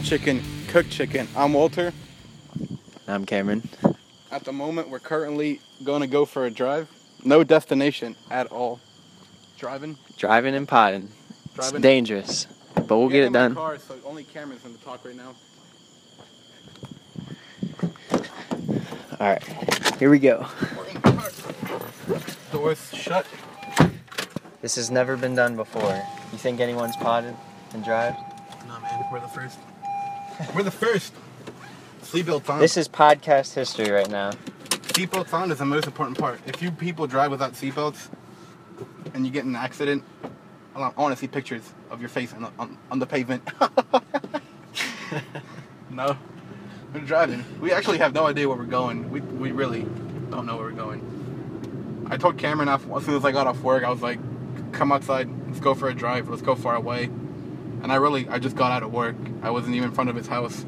third episode of Raw Chicken, Cooked Chicken. I'm Walter. I'm Cameron. At the moment, we're currently going to go for a drive. No destination at all. Driving. Driving and potting. Driving. It's dangerous, but we'll get in it done. Car, so only Cameron's going to talk right now. All right, here we go. We're in the car. Doors shut. This has never been done before. You think anyone's potted and drive? No, man, we're the first. We're the first. Seatbelts on. This is podcast history right now. Seatbelts on is the most important part. If you people drive without seatbelts and you get in an accident, I want, I want to see pictures of your face on the, on, on the pavement. no, we're driving. We actually have no idea where we're going. We, we really don't know where we're going. I told Cameron off, as soon as I got off work, I was like, come outside, let's go for a drive, let's go far away. And I really, I just got out of work. I wasn't even in front of his house.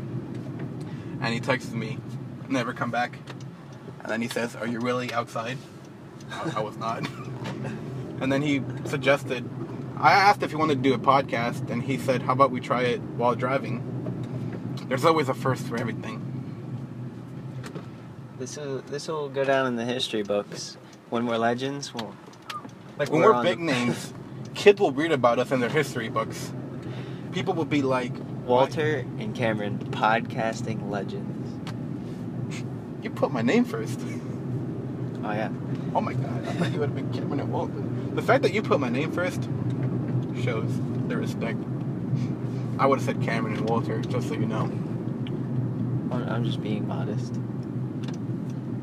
And he texted me, never come back. And then he says, Are you really outside? I, was not. and then he suggested, I asked if he wanted to do a podcast, and he said, How about we try it while driving? There's always a first for everything. This will this will go down in the history books. When we're legends, we'll Like when We're we're, big the- names, kids will read about us in their history books. People will be like, Walter and Cameron podcasting legends. You put my name first. Oh yeah. Oh my god, I thought you would have been Cameron and Walter. The fact that you put my name first shows the respect. I would have said Cameron and Walter, just so you know. I'm just being modest.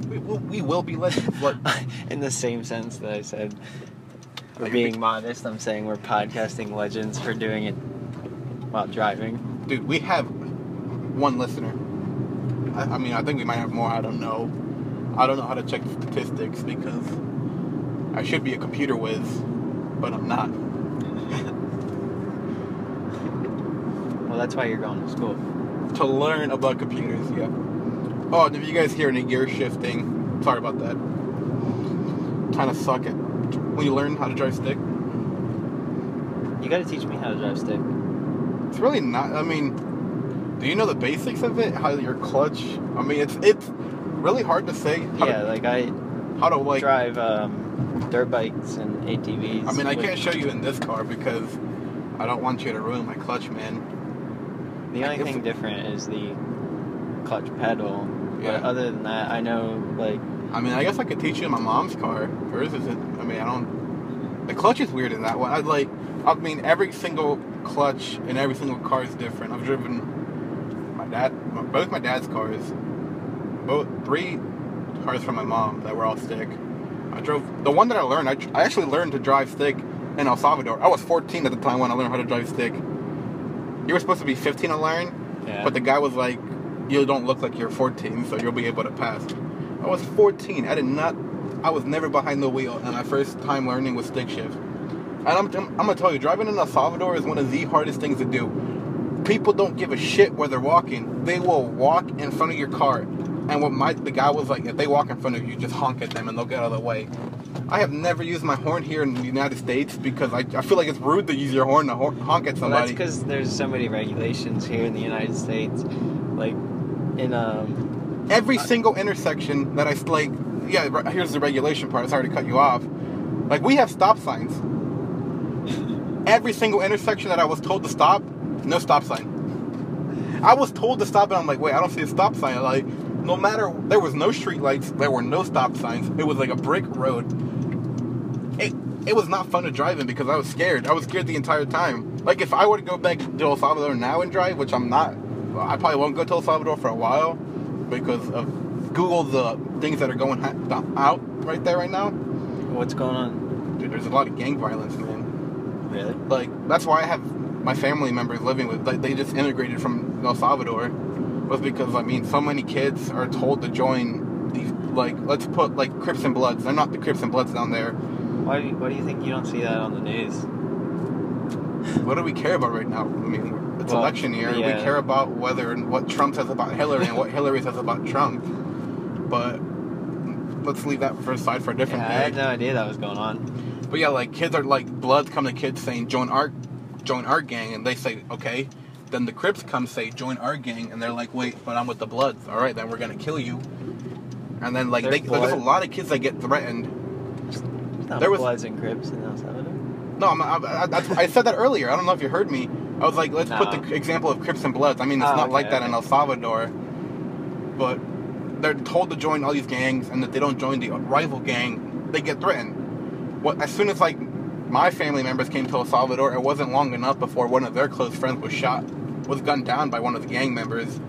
We will, we will be legends. What? in the same sense that I said we're being modest, I'm saying we're podcasting legends for doing it while driving. Dude, we have one listener. I, I mean, I think we might have more. I don't know. I don't know how to check the statistics because I should be a computer whiz, but I'm not. Well, that's why you're going to school. to learn about computers, yeah. Oh, and if you guys hear any gear shifting, sorry about that. Kind of suck it. When you learn how to drive stick, You got to teach me how to drive stick. It's really not. I mean, do you know the basics of it? How your clutch? I mean, it's it's really hard to say how yeah, like I how to like. drive um, dirt bikes and ATVs. I mean, I with- can't show you in this car because I don't want you to ruin my clutch, man. The only thing different is the clutch pedal. Yeah. But other than that, I know like I mean, I guess I could teach you in my mom's car. Hers isn't. I mean, I don't. The clutch is weird in that one. I like. I mean, every single clutch in every single car is different. I've driven my dad, both my dad's cars, both three cars from my mom that were all stick. I drove the one that I learned. I, I actually learned to drive stick in El Salvador. I was 14 at the time when I learned how to drive stick. You were supposed to be 15 to learn, yeah. but the guy was like, "You don't look like you're 14, so you'll be able to pass." I was 14. I did not. I was never behind the wheel, and my first time learning was stick shift. And I'm, I'm, I'm gonna tell you, driving in El Salvador is one of the hardest things to do. People don't give a shit where they're walking. They will walk in front of your car, and what my the guy was like, if they walk in front of you, just honk at them and they'll get out of the way. I have never used my horn here in the United States because I, I feel like it's rude to use your horn to honk at well, that's because there's so many regulations here in the United States. Like in um every single intersection that I like, yeah, here's the regulation part. Sorry to cut you off. Like we have stop signs. Every single intersection that I was told to stop, no stop sign. I was told to stop, and I'm like, wait, I don't see a stop sign. Like, no matter, there was no street lights, there were no stop signs. It was like a brick road. It it was not fun to drive in because I was scared. I was scared the entire time. Like if I were to go back to El Salvador now and drive, which I'm not, I probably won't go to El Salvador for a while because of Google the things that are going out right there right now. what's going on? Dude, there's a lot of gang violence, man. Really? Like that's why I have my family members living with. Like they just immigrated from El Salvador, was because I mean so many kids are told to join these like let's put like Crips and Bloods. They're not the Crips and Bloods down there. Why do you, why do you think you don't see that on the news? What do we care about right now? I mean, it's Well, election year. We care about whether and what Trump says about Hillary and what Hillary says about Trump. But let's leave that for aside for a different Yeah, I had no idea that was going on. But yeah, like kids are like bloods come to kids saying join our join our gang, and they say okay. then the Crips come say join our gang, and they're like, wait, but I'm with the Bloods. All right, then we're gonna kill you. And then like There's they, there's a lot of kids that get threatened. There was- Bloods and Crips in El Salvador. No, I'm, I, I, I said that earlier. I don't know if you heard me. I was like, let's put the example of Crips and Bloods. I mean, it's Oh, not okay, like that in. El Salvador, but they're told to join all these gangs, and if they don't join the rival gang, they get threatened. What as soon as like my family members came to El Salvador, it wasn't long enough before one of their close friends was shot, was gunned down by one of the gang members.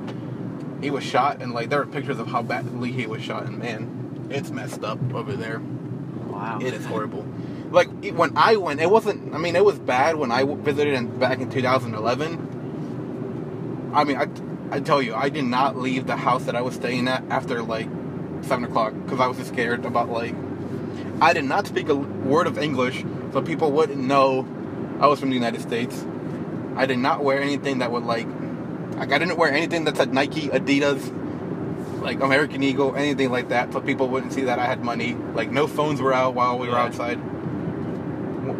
He was shot, and like there are pictures of how badly he was shot, and man, it's messed up over there. Wow. It is horrible. Like when I went, it wasn't. I mean, it was bad when I visited in, back in 2011. I mean, I, I tell you, I did not leave the house that I was staying at after like seven o'clock because I was just scared about like. I did not speak a word of English, so people wouldn't know I was from the United States. I did not wear anything that would like. Like I didn't wear anything that said Nike, Adidas, like American Eagle, anything like that, so people wouldn't see that I had money. Like no phones were out while we were outside.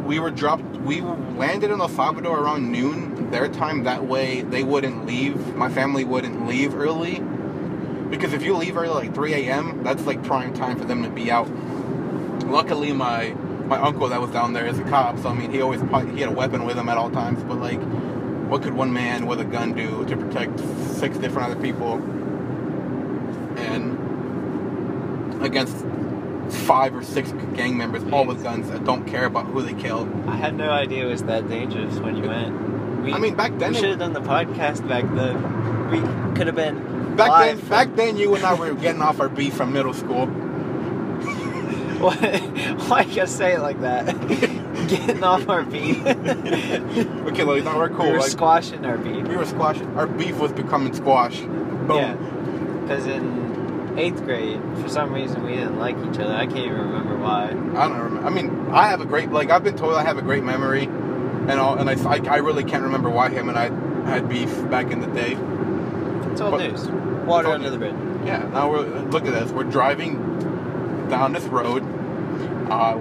We were dropped. We landed in El Salvador around noon their time. That way they wouldn't leave. My family wouldn't leave early because if you leave early, like 3 a.m., that's like prime time for them to be out. Luckily, my my uncle that was down there is a cop, so I mean he always he had a weapon with him at all times. But like, what could one man with a gun do to protect six different other people? And against five or six gang members, all with guns that don't care about who they kill. I had no idea it was that dangerous when you went. We, I mean, back then we should have done the podcast back then. We could have been Back then, from- back then, you and I were getting off our beef from middle school. Why, why you gotta say it like that? Getting off our beat. Okay, like, no, we're cool. We were like, squashing our beef. we were squashing. Our beef was becoming squash. Boom. Yeah. Because in eighth grade, for some reason, we didn't like each other. I can't even remember why. I don't remember. I mean, I have a great like I've been told I have a great memory, and all, and I, I, I really can't remember why him and I had beef back in the day. It's old But- news. Water under the bridge. Yeah. Now we're look at this. We're driving down this road. Uh,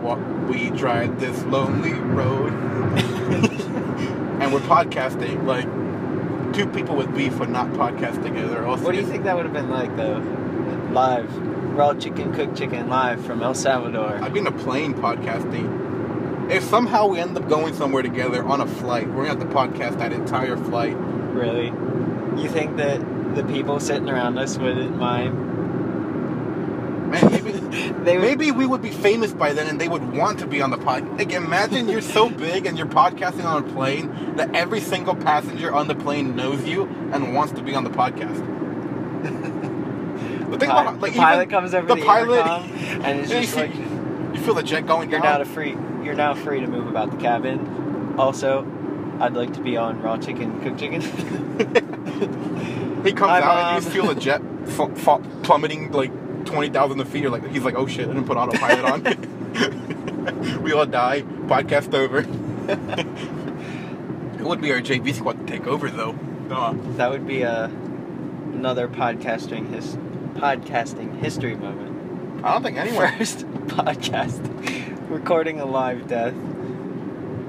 we drive this lonely road, and we're podcasting. Like two people with beef would not podcast together. Also, What do you think that would have been like, though? Live. Raw chicken, cooked chicken, live from El Salvador. I've been a plane podcasting. If somehow we end up going somewhere together on a flight, we're gonna have to podcast that entire flight. Really? You think that the people sitting around us wouldn't mind? Man, maybe They would. maybe we would be famous by then, and they would want to be on the pod. Like, imagine you're so big and you're podcasting on a plane that every single passenger on the plane knows you and wants to be on the podcast. But think Pi- about like the pilot comes over the the, pilot- and it's you just like you feel the jet going you're down. now free. You're now free to move about the cabin. Also, I'd like to be on raw chicken, cooked chicken. He comes out and you um, feel the jet f- f- plummeting like twenty thousand feet. You're like, he's like, oh shit, I didn't put autopilot on. we all die. Podcast over. it would be our JV squad to take over though. Uh, that would be a another podcasting his podcasting history moment. I don't think anyone. First podcast recording a live death.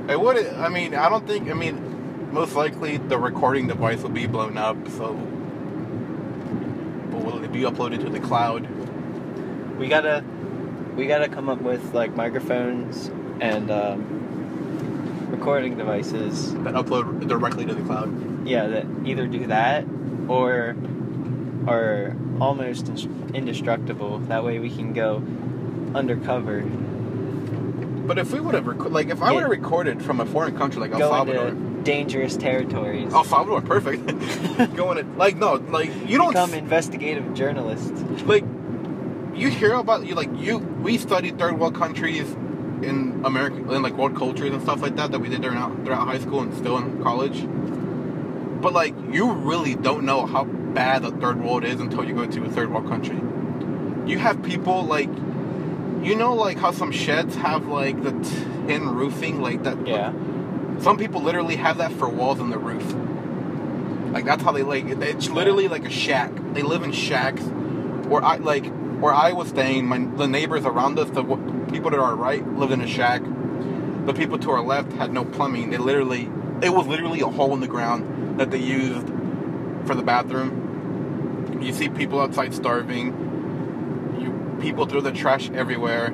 It would. I mean, I don't think. I mean, most likely the recording device will be blown up. So, but will it be uploaded to the cloud? We gotta we gotta come up with like microphones and um, recording devices. That upload directly to the cloud. Yeah, that either do that or are almost indestructible. That way we can go undercover, But if we would have, rec- like, if I would have recorded from a foreign country like El Salvador, dangerous territories. El Salvador, perfect. Going it like no, like you don't become investigative journalists. like you hear about you like you we studied third world countries in America in like world cultures and stuff like that that we did throughout throughout high school and still in college. But like you really don't know how bad the third world is until you go to a third world country. You have people like you know like how some sheds have like the tin roofing like that Yeah. some people literally have that for walls in the roof. Like that's how they like. It's literally like a shack. They live in shacks. or I like where I was staying, my the neighbors around us, the people to our right lived in a shack. The people to our left had no plumbing. They literally, it was literally a hole in the ground. that they used for the bathroom. You see people outside starving. You people throw the trash everywhere.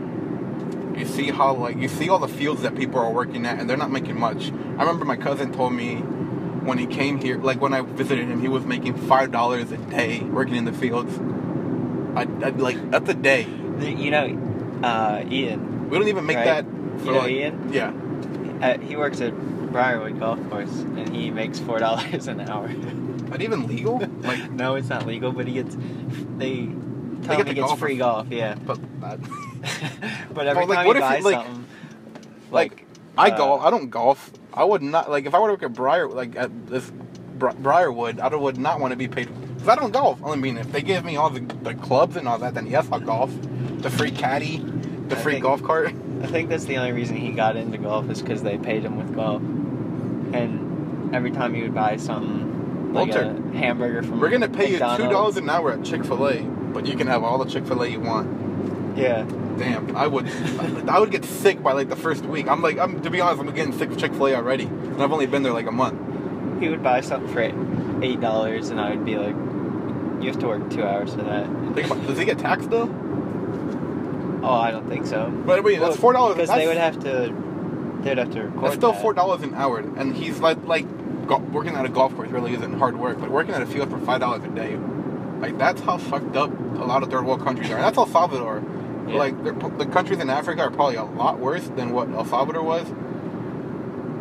You see how like you see all the fields that people are working at, and they're not making much. I remember my cousin told me when he came here, like when I visited him, he was making five dollars a day working in the fields. I, I like that's a day. You know, uh, Ian. We don't even make Right. that. You know Ian? Yeah. Uh, he works at Briarwood Golf Course, and he makes four dollars an hour. But even legal? Like, no, it's not legal, but he gets. They tell get him he gets free golf. Yeah. but uh, but every Well, like, time what he if you, buys like- something, like, I uh, golf. I don't golf. I would not like if I were to work at Briar like at this Bri- Briarwood. I would not want to be paid because I don't golf. I mean, if they give me all the, the clubs and all that, then yes, I'll golf. The free caddy, the I free think- golf cart. I think that's the only reason he got into golf is because they paid him with golf. And every time he would buy something, like Walter, a hamburger from We're gonna pay you $2 an hour at Chick Fil A, but you can have all the Chick Fil A you want. Yeah. Damn, I would, I would get sick by like the first week. I'm like, I'm to be honest, I'm getting sick of Chick Fil A already, and I've only been there like a month. He would buy something for eight dollars, and I would be like, "You have to work two hours for that." Think about, does he get taxed though? Oh, I don't think so. But wait, that's four dollars. because they would have to. They'd have to record. That's still that. four dollars an hour, and he's like like go, working at a golf course really isn't hard work, but working at a field for five dollars a day, like that's how fucked up a lot of third world countries are. And that's El Salvador. Yeah. Like the countries in Africa are probably a lot worse than what El Salvador was.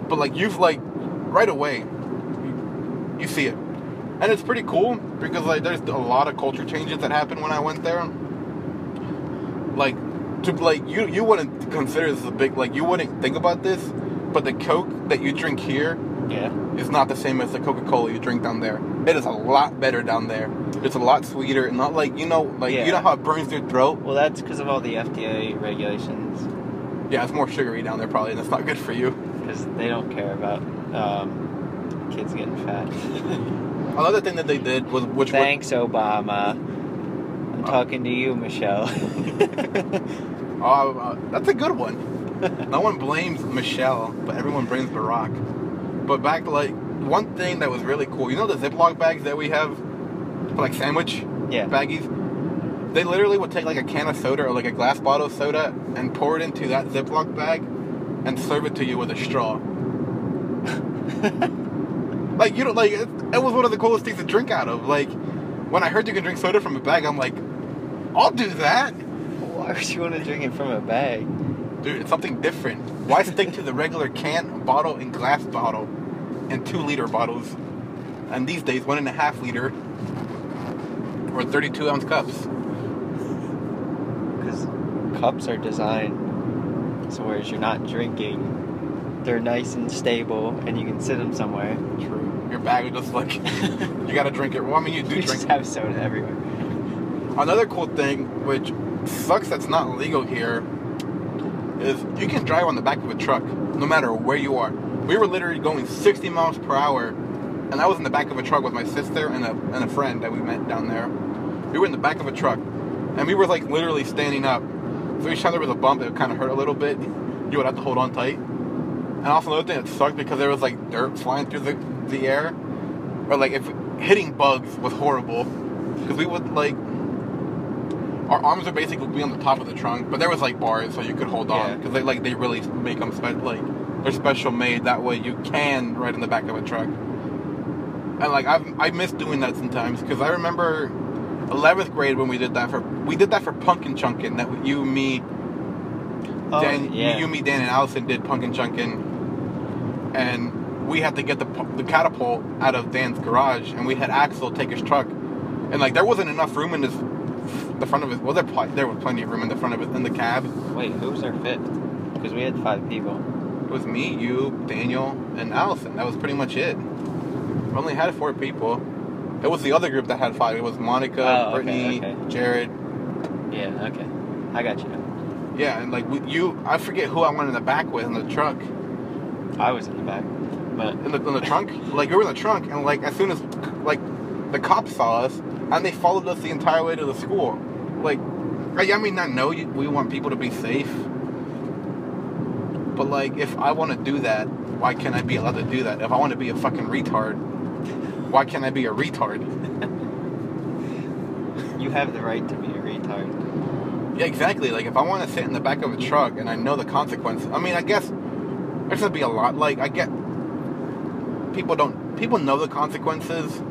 But like you've like right away, you, you see it, and it's pretty cool because like there's a lot of culture changes that happened when I went there. Like to like you you wouldn't consider this a big like you wouldn't think about this, but the Coke that you drink here Yeah. is not the same as the Coca Cola you drink down there. It is a lot better down there. It's a lot sweeter, and not like you know like Yeah. you know how it burns your throat. Well, that's because of all the FDA regulations. Yeah, it's more sugary down there probably, and it's not good for you. Because they don't care about um, kids getting fat. Another thing that they did was which was Thanks, Obama. I'm talking to you, Michelle. uh, uh, that's a good one. no one blames Michelle, but everyone blames Barack. But back to like one thing that was really cool, you know the Ziploc bags that we have for like sandwich yeah. baggies? They literally would take like a can of soda or like a glass bottle of soda and pour it into that Ziploc bag and serve it to you with a straw. like you don't like it, it was one of the coolest things to drink out of. Like when I heard you can drink soda from a bag, I'm like, I'll do that. Why would you want to drink it from a bag? Dude, it's something different. Why stick to the regular can, bottle, and glass bottle, and two liter bottles, and these days one and a half liter or 32 ounce cups? Because cups are designed so whereas you're not drinking, they're nice and stable, and you can sit them somewhere. True. Your bag is just like you gotta drink it. Well, I mean, you do You drink. just have soda everywhere. Another cool thing, which sucks that's not legal here, is you can drive on the back of a truck no matter where you are. We were literally going 60 miles per hour, and I was in the back of a truck with my sister and a, and a friend that we met down there. We were in the back of a truck, and we were like literally standing up. So each time there was a bump, it kind of hurt a little bit. You would have to hold on tight. And also another thing that sucked because there was like dirt flying through the, the air, or like if hitting bugs was horrible because we would like our arms would basically be on the top of the trunk, but there was like bars so you could hold on Yeah. because they like they really make them spe- like they're special made that way you can ride in the back of a truck. And like I've I miss doing that sometimes because I remember 11th grade when we did that for we did that for Pumpkin Chunkin that you me Oh, Dan, yeah. you, me, Dan, and Allison did Pumpkin Chunkin, and we had to get the the catapult out of Dan's garage, and we had Axel take his truck, and like there wasn't enough room in his the front of his. Well, there pl- there was plenty of room in the front of it in the cab. Wait, who was our fifth? Because we had five people. It was me, you, Daniel, and Allison. That was pretty much it. We only had four people. It was the other group that had five. It was Monica, Oh, okay, Brittany, okay. Jared. Yeah, okay. I got you. Yeah, and like you, I forget who I went in the back with in the truck. I was in the back. But in the, in the trunk. Like we were in the trunk, and like as soon as like the cops saw us, and they followed us the entire way to the school. Like, I, mean, I know you, we want people to be safe, but like if I want to do that, why can't I be allowed to do that? If I want to be a fucking retard Why can't I be a retard? You have the right to be a retard. Yeah, exactly. Like if I want to sit in the back of a truck and I know the consequences. I mean, I guess there's gonna be a lot. Like I get people don't people know the consequences.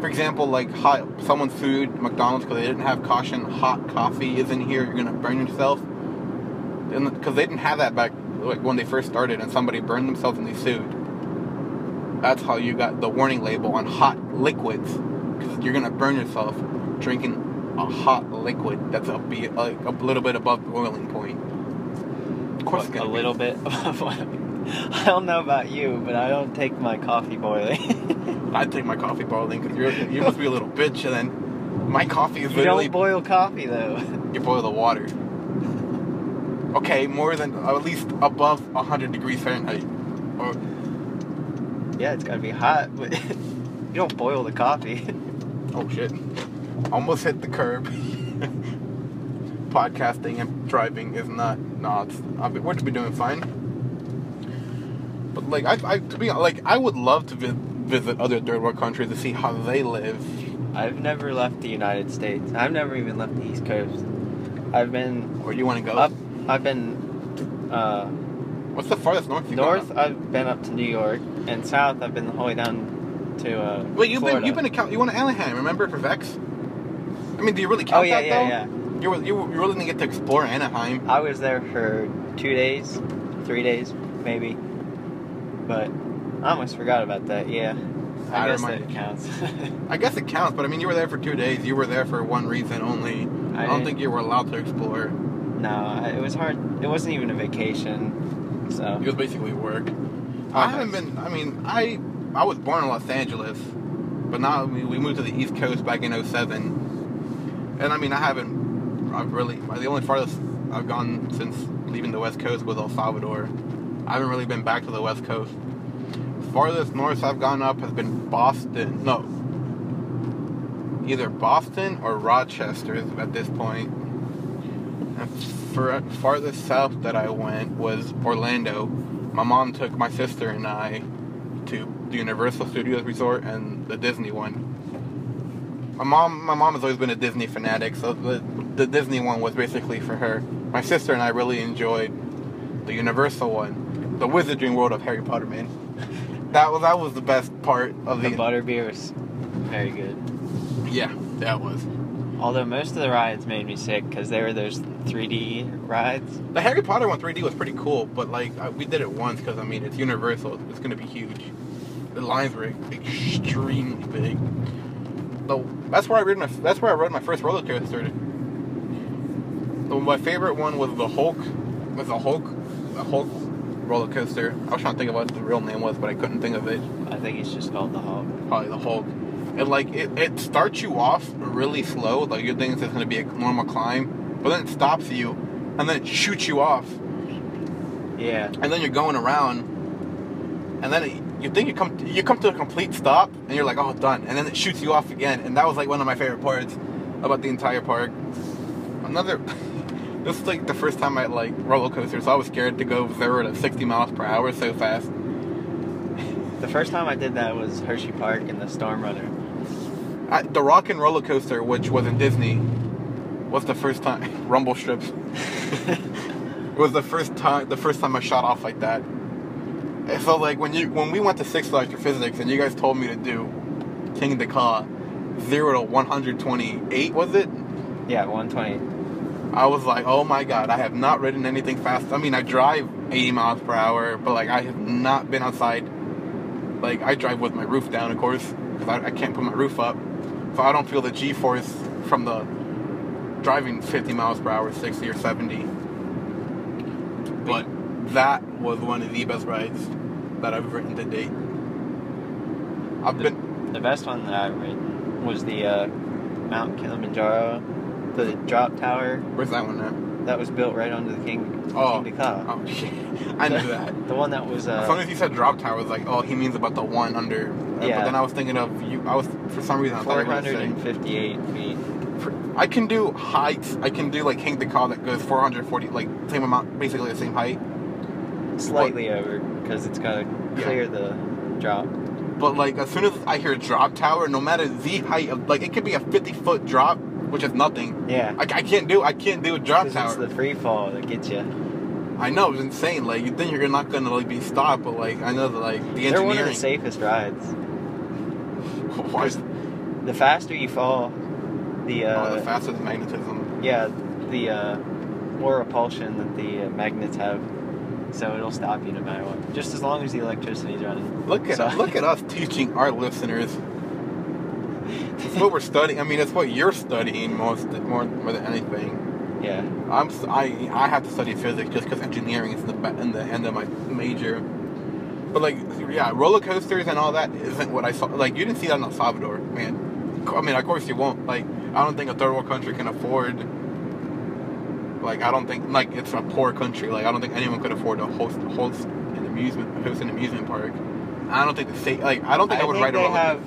For example, like hot someone sued McDonald's, because they didn't have caution, hot coffee is in here. You're gonna burn yourself. And Because they didn't have that back like when they first started, and somebody burned themselves and they sued. That's how you got the warning label on hot liquids, because you're gonna burn yourself drinking a hot liquid that's a, be, like a little bit above boiling point. Of course, it's a gonna be. little bit. I don't know about you, but I don't take my coffee boiling. I take my coffee boiling because you're you must be a little bitch, and then my coffee is you literally don't boil coffee though. you boil the water. Okay, more than at least above 100 degrees Fahrenheit. Or, Yeah, it's gotta be hot, but you don't boil the coffee. oh shit! Almost hit the curb. Podcasting and driving is not. No, it's. I mean, we're to be doing fine. But like, I, I to be like, I would love to vi- visit other third world countries to see how they live. I've never left the United States. I've never even left the East Coast. I've been Where do you want to go? up. I've been uh, What's the farthest north you north. gone? I've been up to New York, and south. I've been the whole way down to. Uh, Wait, you've Florida. been you've been to Cal- you went to Anaheim, remember for Vex? I mean, do you really count Oh yeah, that yeah, though? yeah. You were, you were- you really didn't get to explore Anaheim. I was there for two days, three days, maybe. But I almost forgot about that. Yeah, I I guess that counts. I guess it counts, but I mean, you were there for two days. You were there for one reason only. I, I don't think you were allowed to explore. no, it was hard. It wasn't even a vacation. So It was basically work. I haven't been. I mean, I I was born in Los Angeles, but now we, we moved to the East Coast back in 07. and I mean, I haven't. I've really the only farthest I've gone since leaving the West Coast was El Salvador. I haven't really been back to the West Coast. Farthest north I've gone up has been Boston. No, either Boston or Rochester at this point. And for farthest south that I went was Orlando. My mom took my sister and I to the Universal Studios Resort and the Disney one. My mom, my mom has always been a Disney fanatic, so the the Disney one was basically for her. My sister and I really enjoyed the Universal one, the Wizarding World of Harry Potter. Man, that was that was the best part of the the. butterbeer was very good. yeah, that was. Although most of the rides made me sick because they were those 3D rides. The Harry Potter one 3D was pretty cool, but like uh, we did it once because I mean it's Universal. It's gonna be huge. The lines were extremely big. So that's where I rode my that's where I rode my first roller coaster. So my favorite one was the Hulk. Was the Hulk, the Hulk roller coaster. I was trying to think of what the real name was, but I couldn't think of it. I think it's just called the Hulk. Probably the Hulk. And like it, it starts you off really slow, like you think it's gonna be a normal climb, but then it stops you, and then it shoots you off. Yeah. and then you're going around, and then it, you think you come you come to a complete stop, and you're like, oh, done, and then it shoots you off again, and that was like one of my favorite parts about the entire park. Another, this is like the first time I like roller coaster, so I was scared to go zero to sixty miles per hour so fast. The first time I did that was Hershey Park in the Storm Runner. I, the Rock and Roller Coaster, which was in Disney, was the first time Rumble Strips was the first time the first time I shot off like that. And so like when you when we went to Six Flags for physics and you guys told me to do Kingda Ka zero to one hundred twenty eight was it? yeah, 120. I was like, oh my god, I have not ridden anything fast. I mean, I drive eighty miles per hour, but like I have not been outside. Like I drive with my roof down, of course, because I, I can't put my roof up, so I don't feel the G-force from the driving fifty miles per hour, sixty or seventy. But that was one of the best rides that I've ridden to date. I've The- been The best one that I've ridden was the uh, Mount Kilimanjaro, the drop tower where's that one at? that was built right under the King, Oh. King Ka. Oh shit, I knew that. The one that was As soon uh, as he said drop tower, I was like, oh, he means about the one under. Uh, But Yeah. then I was thinking of you. I was for some reason I thought you 458 feet. I can do heights. I can do like Kingda Ka that goes 440, like same amount, basically the same height. Slightly over because it's got to Yeah. clear the drop. But like as soon as I hear drop tower, no matter the height of like it could be a 50 foot drop, which is nothing. Yeah. I, I can't do I can't do a drop tower. it's the free fall that gets you. I know it's insane. Like you think you're not gonna like be stopped, but like I know that like the engineering. They're one of the safest rides. Why- The faster you fall, the uh, oh, the fastest magnetism. yeah, the uh, more repulsion that the uh, magnets have. So it'll stop you no matter what. Just as long as the electricity's running. Look at So- look at us teaching our listeners. It's what we're studying. I mean, it's what you're studying most more more than anything. Yeah. I'm I I have to study physics just because engineering is the in the end of my major. But like yeah, roller coasters and all that isn't what I saw. Like you didn't see that in El Salvador, man. I mean, of course you won't. Like I don't think a third world country can afford. Like I don't think like it's a poor country. Like I don't think anyone could afford to host host an amusement host an amusement park. I don't think the state like I don't think I, would ride a roller. have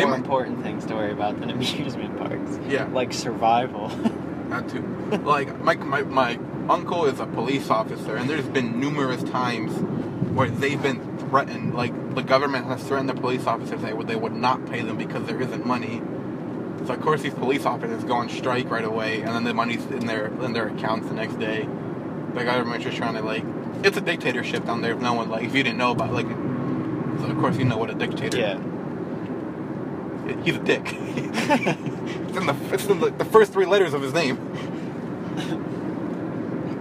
They more might- important things to worry about than amusement parks. Yeah. Like survival. Not too. like my, my my uncle is a police officer, and there's been numerous times where they've been threatened. Like the government has threatened the police officers would they would not pay them because there isn't money. So of course these police officers go on strike right away, and then the money's in their in their accounts the next day. The government's just trying to like it's a dictatorship down there. If no one like if you didn't know about like, so of course you know what a dictator. yeah. He's a dick. it's in the it's in the, the first three letters of his name.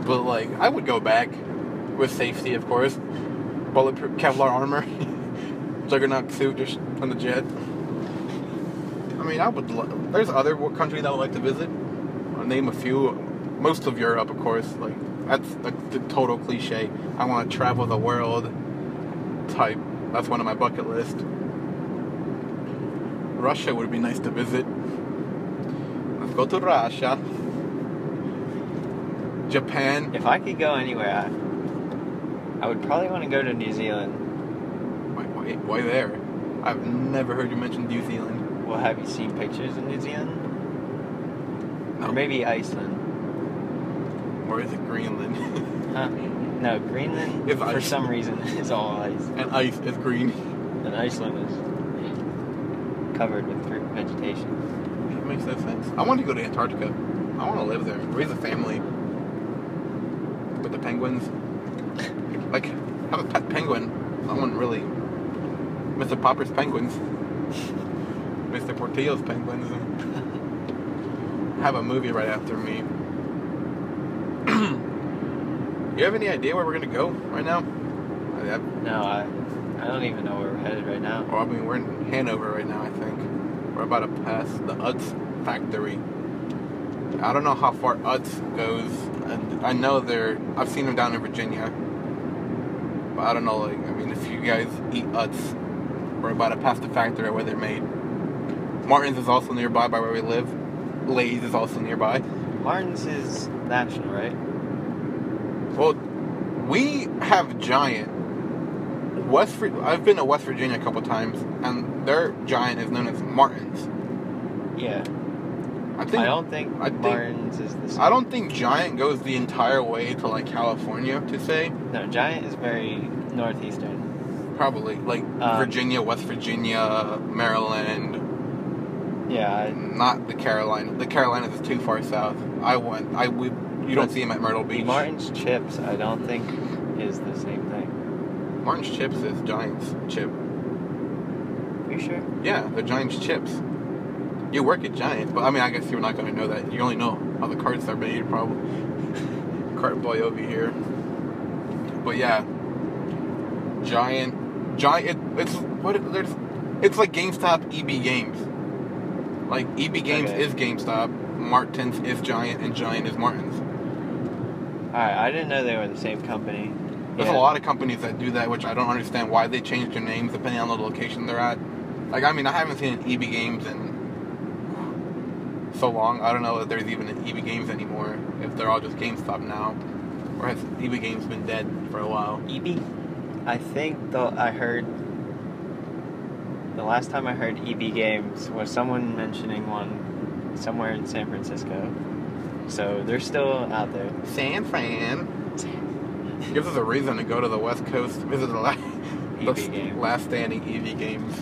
but like, I would go back with safety, of course. Bulletproof Kevlar armor, juggernaut suit, just on the jet. I mean, I would. Lo- There's other countries I would like to visit. I'll name a few. Most of Europe, of course. Like that's the, the total cliche. I want to travel the world. Type. That's one of my bucket list. Russia would be nice to visit. Let's go to Russia. Japan. If I could go anywhere, I, I would probably want to go to New Zealand. Why, why, why there? I've never heard you mention New Zealand. Well, have you seen pictures of New Zealand? No. Or maybe Iceland. Or is it Greenland? Huh? No, Greenland, If for ice. some reason, is all ice. and ice is green. And Iceland is covered with fruit vegetation. It makes no sense. I want to go to Antarctica. I want to live there, raise a family with the penguins. Like, have a pet penguin. I want really Mr. Popper's penguins, Mr. Portillo's penguins. have a movie right after me. you have any idea where we're gonna go right now? I, I, No, I, I don't even know where we're headed right now. Well, I mean, we're in Hanover right now. We're about to pass the Utz factory. I don't know how far Utz goes. And I know they're, I've seen them down in Virginia. But I don't know, like, I mean, if you guys eat Utz, we're about to pass the factory where they're made. Martin's is also nearby by where we live. Lay's is also nearby. Martin's is national, right? Well, we have Giant. West, I've been to West Virginia a couple times, and their Giant is known as Martin's. Yeah. I think I don't think I think- Martin's is the same. I don't think Giant goes the entire way to like California to say. No, Giant is very northeastern. Probably like Um, Virginia, West Virginia, Maryland, Yeah, I, not the Carolina. The Carolinas is too far south. I went. I we. You don't see them at Myrtle Beach. Martin's chips, I don't think is the same thing. Martin's chips is Giant's chip. You sure? Yeah, the Giant's chips. You work at Giant, but I mean, I guess you're not going to know that. You only know how the carts are made, probably. Cart boy over here. But yeah, Giant, Giant. It, it's what it, there's. It's like GameStop, EB Games. Like EB Games Okay. is GameStop, Martin's is Giant, and Giant is Martin's. Alright, I didn't know they were the same company. There's Yeah. a lot of companies that do that, which I don't understand why they change their names depending on the location they're at. Like, I mean, I haven't seen an EB Games in so long. I don't know if there's even an EB Games anymore. If they're all just GameStop now, or has EB Games been dead for a while? EB? I think though I heard the last time I heard EB Games was someone mentioning one somewhere in San Francisco. So they're still out there. San Fran gives us a reason to go to the West Coast, visit the la- the last standing EB Games.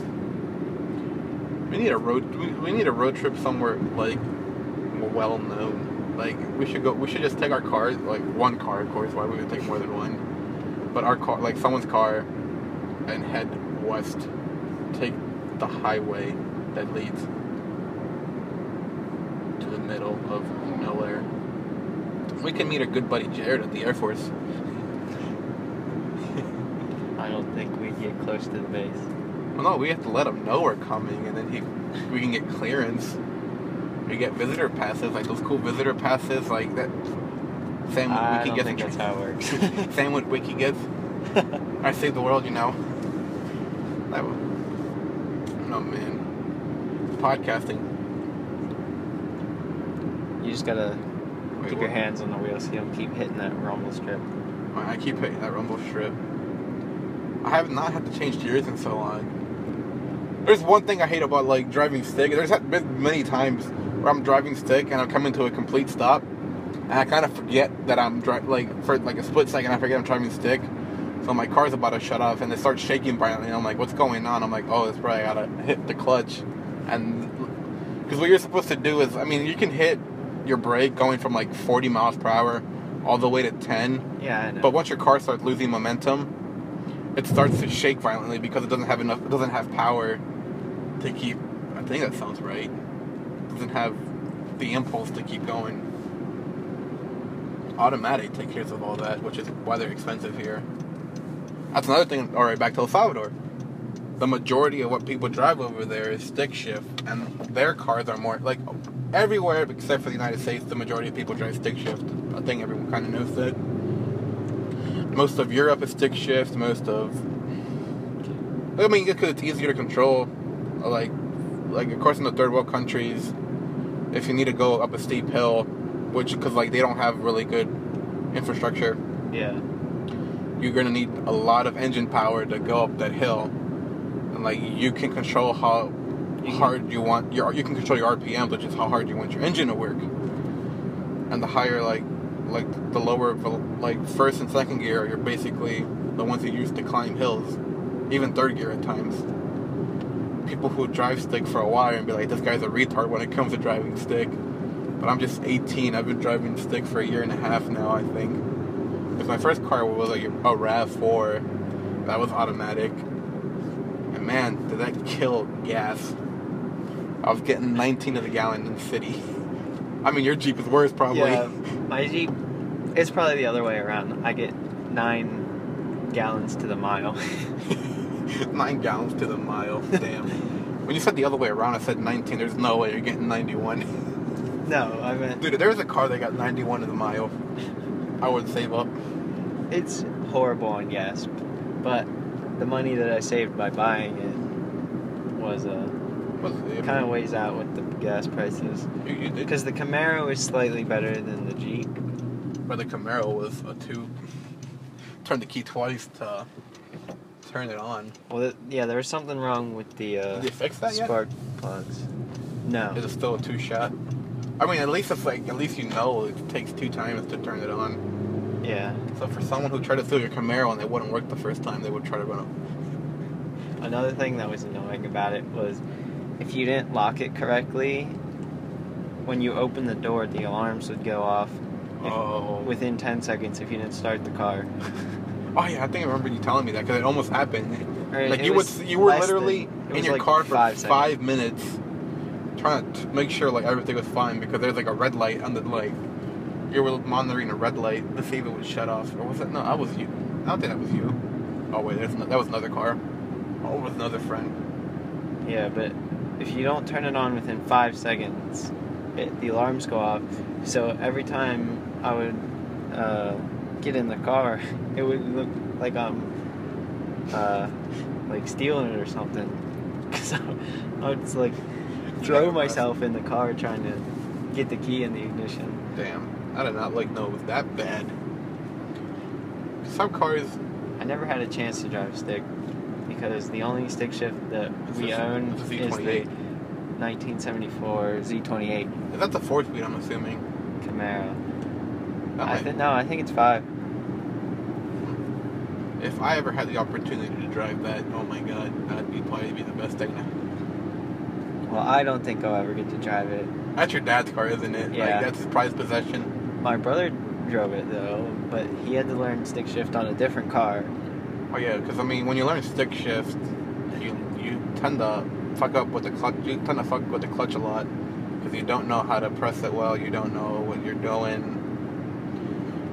We need a road. We, need a road trip somewhere like well known. Like we should go. We should just take our car, like one car, of course. Why would we take more than one? But our car, like someone's car, and head west. Take the highway that leads to the middle of nowhere. We can meet our good buddy Jared at the Air Force. I don't think we'd get close to the base. Well, no, we have to let him know we're coming, and then he, we can get clearance. We get visitor passes, like those cool visitor passes, like that. Same with I Wiki don't think that's how it works. Same with Wiki gets. I save the world, you know. That was, oh man, podcasting. You just gotta Wait, keep your what? hands on the wheel so you don't keep hitting that rumble strip. I keep hitting that rumble strip. I have not had to change gears in so long. There's one thing I hate about like driving stick. There's been many times where I'm driving stick and I'm coming to a complete stop, and I kind of forget that I'm driving. like for like a split second I forget I'm driving stick. So my car's about to shut off and it starts shaking violently. I'm like, what's going on? I'm like, oh, it's probably I gotta hit the clutch, and because what you're supposed to do is, I mean, you can hit your brake going from like 40 miles per hour all the way to 10 Yeah, I know. but once your car starts losing momentum, it starts to shake violently because it doesn't have enough. It doesn't have power to keep. I think that sounds right. Doesn't have the impulse to keep going. Automatic take care of all that, which is why they're expensive here. That's another thing. All right, back to El Salvador. The majority of what people drive over there is stick shift, and their cars are more like everywhere except for the United States. The majority of people drive stick shift. I think everyone kind of knows that most of Europe is stick shift. Most of, I mean, because it's easier to control. Like, like of course in the third world countries, if you need to go up a steep hill, which because like they don't have really good infrastructure, yeah. you're gonna need a lot of engine power to go up that hill, and like you can control how hard you want your you can control your RPM, which is how hard you want your engine to work. And the higher like like the lower like first and second gear, you're basically the ones you use to climb hills, even third gear at times. People who drive stick for a while and be like, this guy's a retard when it comes to driving stick. But I'm just 18. I've been driving stick for a year and a half now, I think. Because my first car was like a RAV4 that was automatic. And man, did that kill gas. I was getting 19 to the gallon in the city. I mean, your Jeep is worse, probably. Yeah, my Jeep, it's probably the other way around. I get nine gallons to the mile. Nine gallons to the mile. Damn. when you said the other way around, I said 19. There's no way you're getting 91. no, I meant Dude, if there was a car that got 91 to the mile, I would save up. it's horrible on gas, but the money that I saved by buying it was uh, it? kind of weighs out with the gas prices. You, you did. Because the Camaro is slightly better than the Jeep. But the Camaro was a two. Turn the key twice to turn it on. Well, th- yeah, there was something wrong with the uh, Did they fix that yet? spark plugs. No. Is it still a two shot? I mean, at least it's like, at least you know it takes two times to turn it on. Yeah. So for someone who tried to steal your Camaro and it wouldn't work the first time, they would try to run it. Another thing that was annoying about it was if you didn't lock it correctly, when you opened the door, the alarms would go off if- Oh. within 10 seconds if you didn't start the car. Oh yeah, I think I remember you telling me that because it almost happened. Or Like it you would, you were literally than- in your like car for five five, minutes, trying to make sure like everything was fine because there's like a red light on the like. You were monitoring a red light to see if it would shut off, or was it? No, I was you. I don't think that was you. Oh wait, there's no, that was another car. Oh, with another friend. Yeah, but if you don't turn it on within five seconds, it, the alarms go off. So every time I would uh, get in the car, it would look like I'm uh, like stealing it or something. Because I, I would just, like throw myself in the car trying to get the key in the ignition. Damn, I did not like know it was that bad. Some cars, I never had a chance to drive stick because the only stick shift that It's we a- own is the 1974 Z28 is that the four speed? I'm assuming. Camaro. That I think no, I think it's five. If I ever had the opportunity to drive that, oh my god, that'd be probably be the best thing. Well, I don't think I'll ever get to drive it. That's your dad's car, isn't it? Yeah. Like, that's his prized possession. My brother drove it though, but he had to learn stick shift on a different car. Oh yeah, because I mean, when you learn stick shift, you you tend to fuck up with the clutch. You tend to fuck with the clutch a lot because you don't know how to press it well. You don't know what you're doing.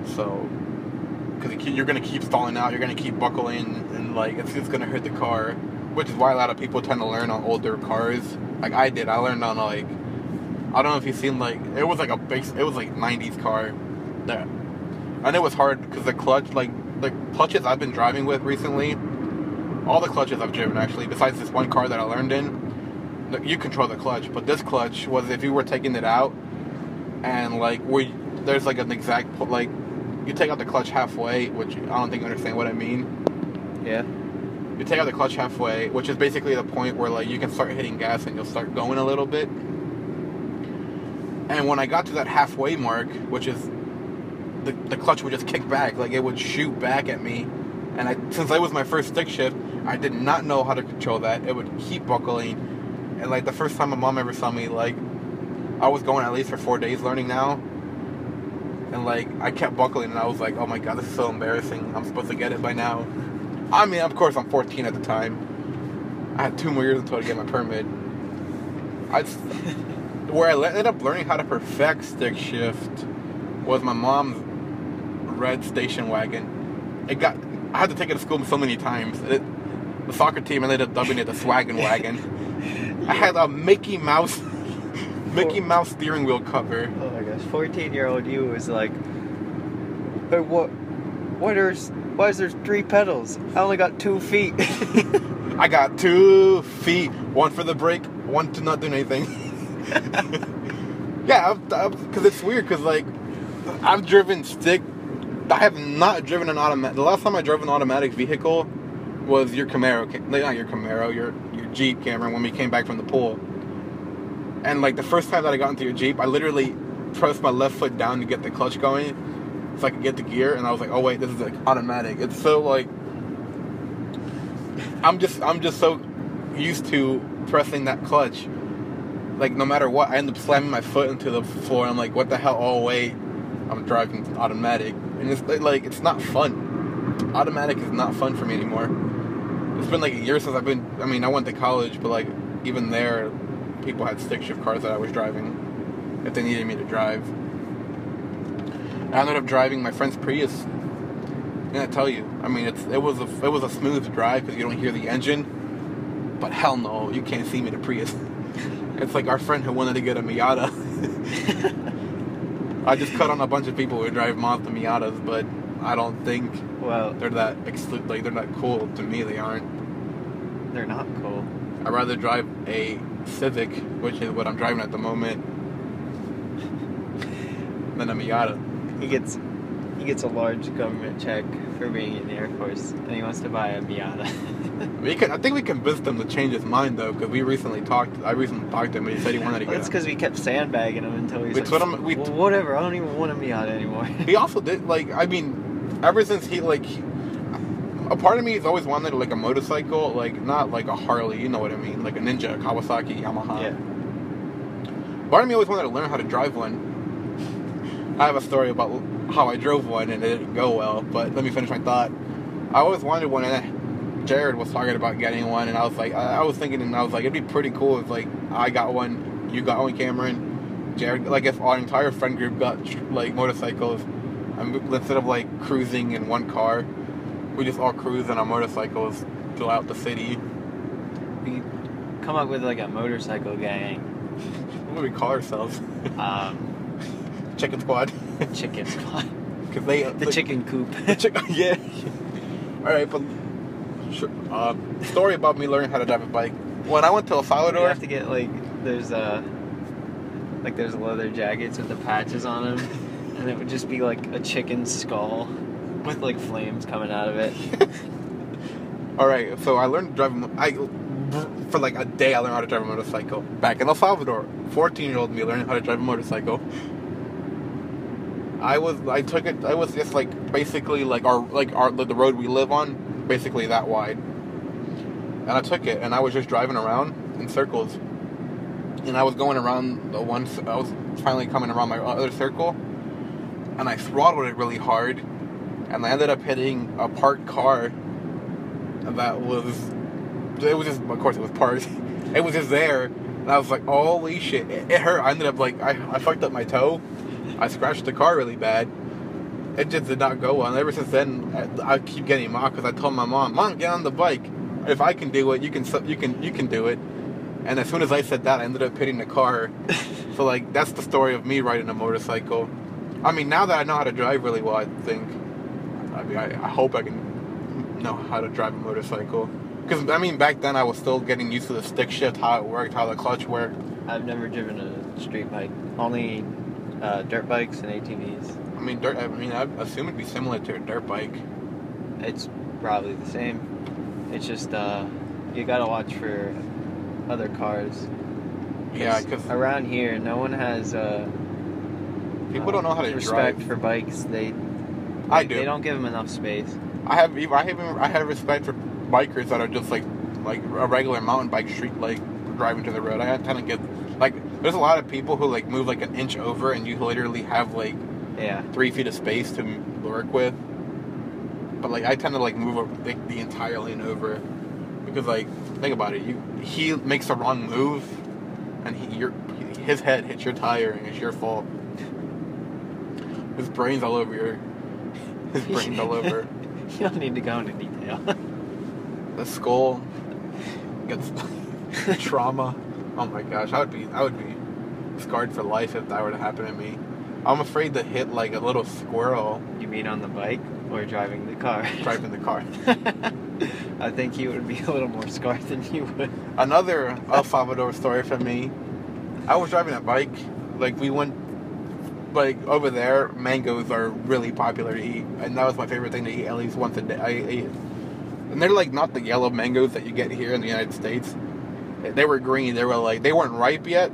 So, because you're gonna keep stalling out, you're gonna keep buckling, and like it's just gonna hurt the car. Which is why a lot of people tend to learn on older cars. Like I did, I learned on like I don't know if you've seen like it was like a base, it was like '90s car. That and it was hard because the clutch, like the clutches I've been driving with recently, all the clutches I've driven actually, besides this one car that I learned in, you control the clutch. But this clutch was if you were taking it out, and like you- there's like an exact like you take out the clutch halfway, which I don't think you understand what I mean. Yeah. You take out the clutch halfway, which is basically the point where like you can start hitting gas and you'll start going a little bit. And when I got to that halfway mark, which is the, the clutch would just kick back, like it would shoot back at me. And I since I was my first stick shift, I did not know how to control that. It would keep buckling. And like the first time my mom ever saw me, like I was going at least for four days learning now. And like I kept buckling and I was like, oh my god, this is so embarrassing. I'm supposed to get it by now. I mean, of course, I'm 14 at the time. I had two more years until I get my permit. I just, where I ended up learning how to perfect stick shift was my mom's red station wagon. It got I had to take it to school so many times. It, the soccer team ended up dubbing it the swaggin' wagon. I had a Mickey Mouse Mickey Mouse steering wheel cover. Oh my gosh, fourteen-year-old you was like, "Hey, what? What is? Why is there three pedals? I only got two feet." I got two feet, one for the brake, one to not do anything. yeah, because it's weird. Because like, I've driven stick. I have not driven an automatic. The last time I drove an automatic vehicle was your Camaro, not your Camaro, your your Jeep Cameron when we came back from the pool. And like the first time that I got into your Jeep, I literally pressed my left foot down to get the clutch going, so I could get the gear. And I was like, oh wait, this is like automatic. It's so like I'm just I'm just so used to pressing that clutch. Like no matter what, I end up slamming my foot into the floor. I'm like, what the hell? Oh wait, I'm driving automatic, and it's like it's not fun. Automatic is not fun for me anymore. It's been like a year since I've been. I mean, I went to college, but like even there, people had stick shift cars that I was driving if they needed me to drive. I ended up driving my friend's Prius. And I tell you, I mean, it's it was a it was a smooth drive because you don't hear the engine. But hell no, you can't see me in a Prius. It's like our friend who wanted to get a Miata. I just cut on a bunch of people who drive Mazda Miatas, but I don't think well, they're that exclu- like they're not cool to me. They aren't. they're not cool. I'd rather drive a Civic, which is what I'm driving at the moment, than a Miata. He gets he gets a large government check for being in the Air Force, and he wants to buy a Miata. We can, I think we convinced him to change his mind though, because we recently talked. I recently talked to him, and he said he wanted to get. That's because we kept sandbagging him until he. We like, told him- we- "Well, whatever. I don't even want a Miata anymore. He also did like I mean, ever since he like, he- a part of me has always wanted like a motorcycle, like not like a Harley, you know what I mean, like a Ninja, Kawasaki, Yamaha. yeah. Part of me always wanted to learn how to drive one. I have a story about how I drove one and it didn't go well, but let me finish my thought. I always wanted one, and Jared was talking about getting one, and I was like, I, I was thinking, and I was like, it'd be pretty cool if like I got one, you got one, Cameron, Jared, like if our entire friend group got like motorcycles, instead of like cruising in one car, we just all cruise on our motorcycles throughout the city. We come up with like a motorcycle gang. What do we call ourselves? Um, Chicken Squad. chicken squad. Cause they The like- chicken coop. The chick- yeah. All right, but sure. Uh, story about me learning how to drive a bike. When I went to El Salvador, you have to get like there's a like there's leather jackets with the patches on them, and it would just be like a chicken skull with like flames coming out of it. all right. So I learned to drive. I for like a day I learned how to drive a motorcycle back in El Salvador. Fourteen year old me learning how to drive a motorcycle. I was I took it. I was just like basically like our like our the road we live on, basically that wide. And I took it, and I was just driving around in circles. And I was going around the one. I was finally coming around my other circle, and I throttled it really hard, and I ended up hitting a parked car. That was. It was just, of course, it was parked. It was just there, and I was like, "Holy shit!" It, it hurt. I ended up like I, I fucked up my toe. I scratched the car really bad. It just did not go well. And ever since then, I, I keep getting mocked because I told my mom, "Mom, get on the bike. If I can do it, you can. You can. You can do it." And as soon as I said that, I ended up hitting the car. so like that's the story of me riding a motorcycle. I mean, now that I know how to drive really well, I think. I mean, I, I hope I can know how to drive a motorcycle. Because I mean, back then I was still getting used to the stick shift, how it worked, how the clutch worked. I've never driven a street bike. Only uh, dirt bikes and ATVs. I mean, dirt. I mean, I assume it'd be similar to a dirt bike. It's probably the same. It's just uh, you gotta watch for other cars. Yeah, because around here, no one has uh, people don't know how to respect drive. for bikes. They I like, do. They don't give them enough space. I have even I have I have respect for bikers that are just like like a regular mountain bike street like driving to the road. I tend to get like there's a lot of people who like move like an inch over and you literally have like Yeah. three feet of space to work with. But like I tend to like move like, the entire lane over because like think about it, you he makes the wrong move and he your his head hits your tire and it's your fault. His brain's all over your his brain's all over. you don't need to go into detail. the skull gets trauma. Oh my gosh, I would be I would be scarred for life if that were to happen to me. I'm afraid to hit like a little squirrel you mean on the bike or driving the car? driving the car. I think he would be a little more scarred than you would. Another El Salvador story for me. I was driving a bike. Like we went like over there, mangoes are really popular to eat, and that was my favorite thing to eat at least once a day. I and they're like not the yellow mangoes that you get here in the United States. They were green. They were like they weren't ripe yet,